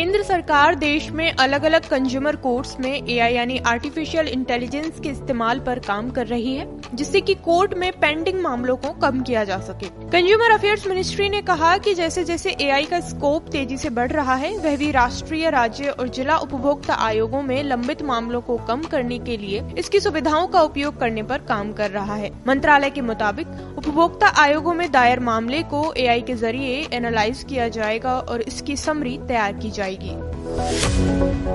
केंद्र सरकार देश में अलग अलग कंज्यूमर कोर्ट्स में एआई यानी आर्टिफिशियल इंटेलिजेंस के इस्तेमाल पर काम कर रही है, जिससे कि कोर्ट में पेंडिंग मामलों को कम किया जा सके। कंज्यूमर अफेयर्स मिनिस्ट्री ने कहा कि जैसे जैसे एआई का स्कोप तेज़ी से बढ़ रहा है वह भी राष्ट्रीय, राज्य और जिला उपभोक्ता आयोगों में लंबित मामलों को कम करने के लिए इसकी सुविधाओं का उपयोग करने पर काम कर रहा है। मंत्रालय के मुताबिक, उपभोक्ता आयोगों में दायर मामले को एआई के ज़रिए एनालाइज किया जाएगा और इसकी समरी तैयार की जाएगी। Feig.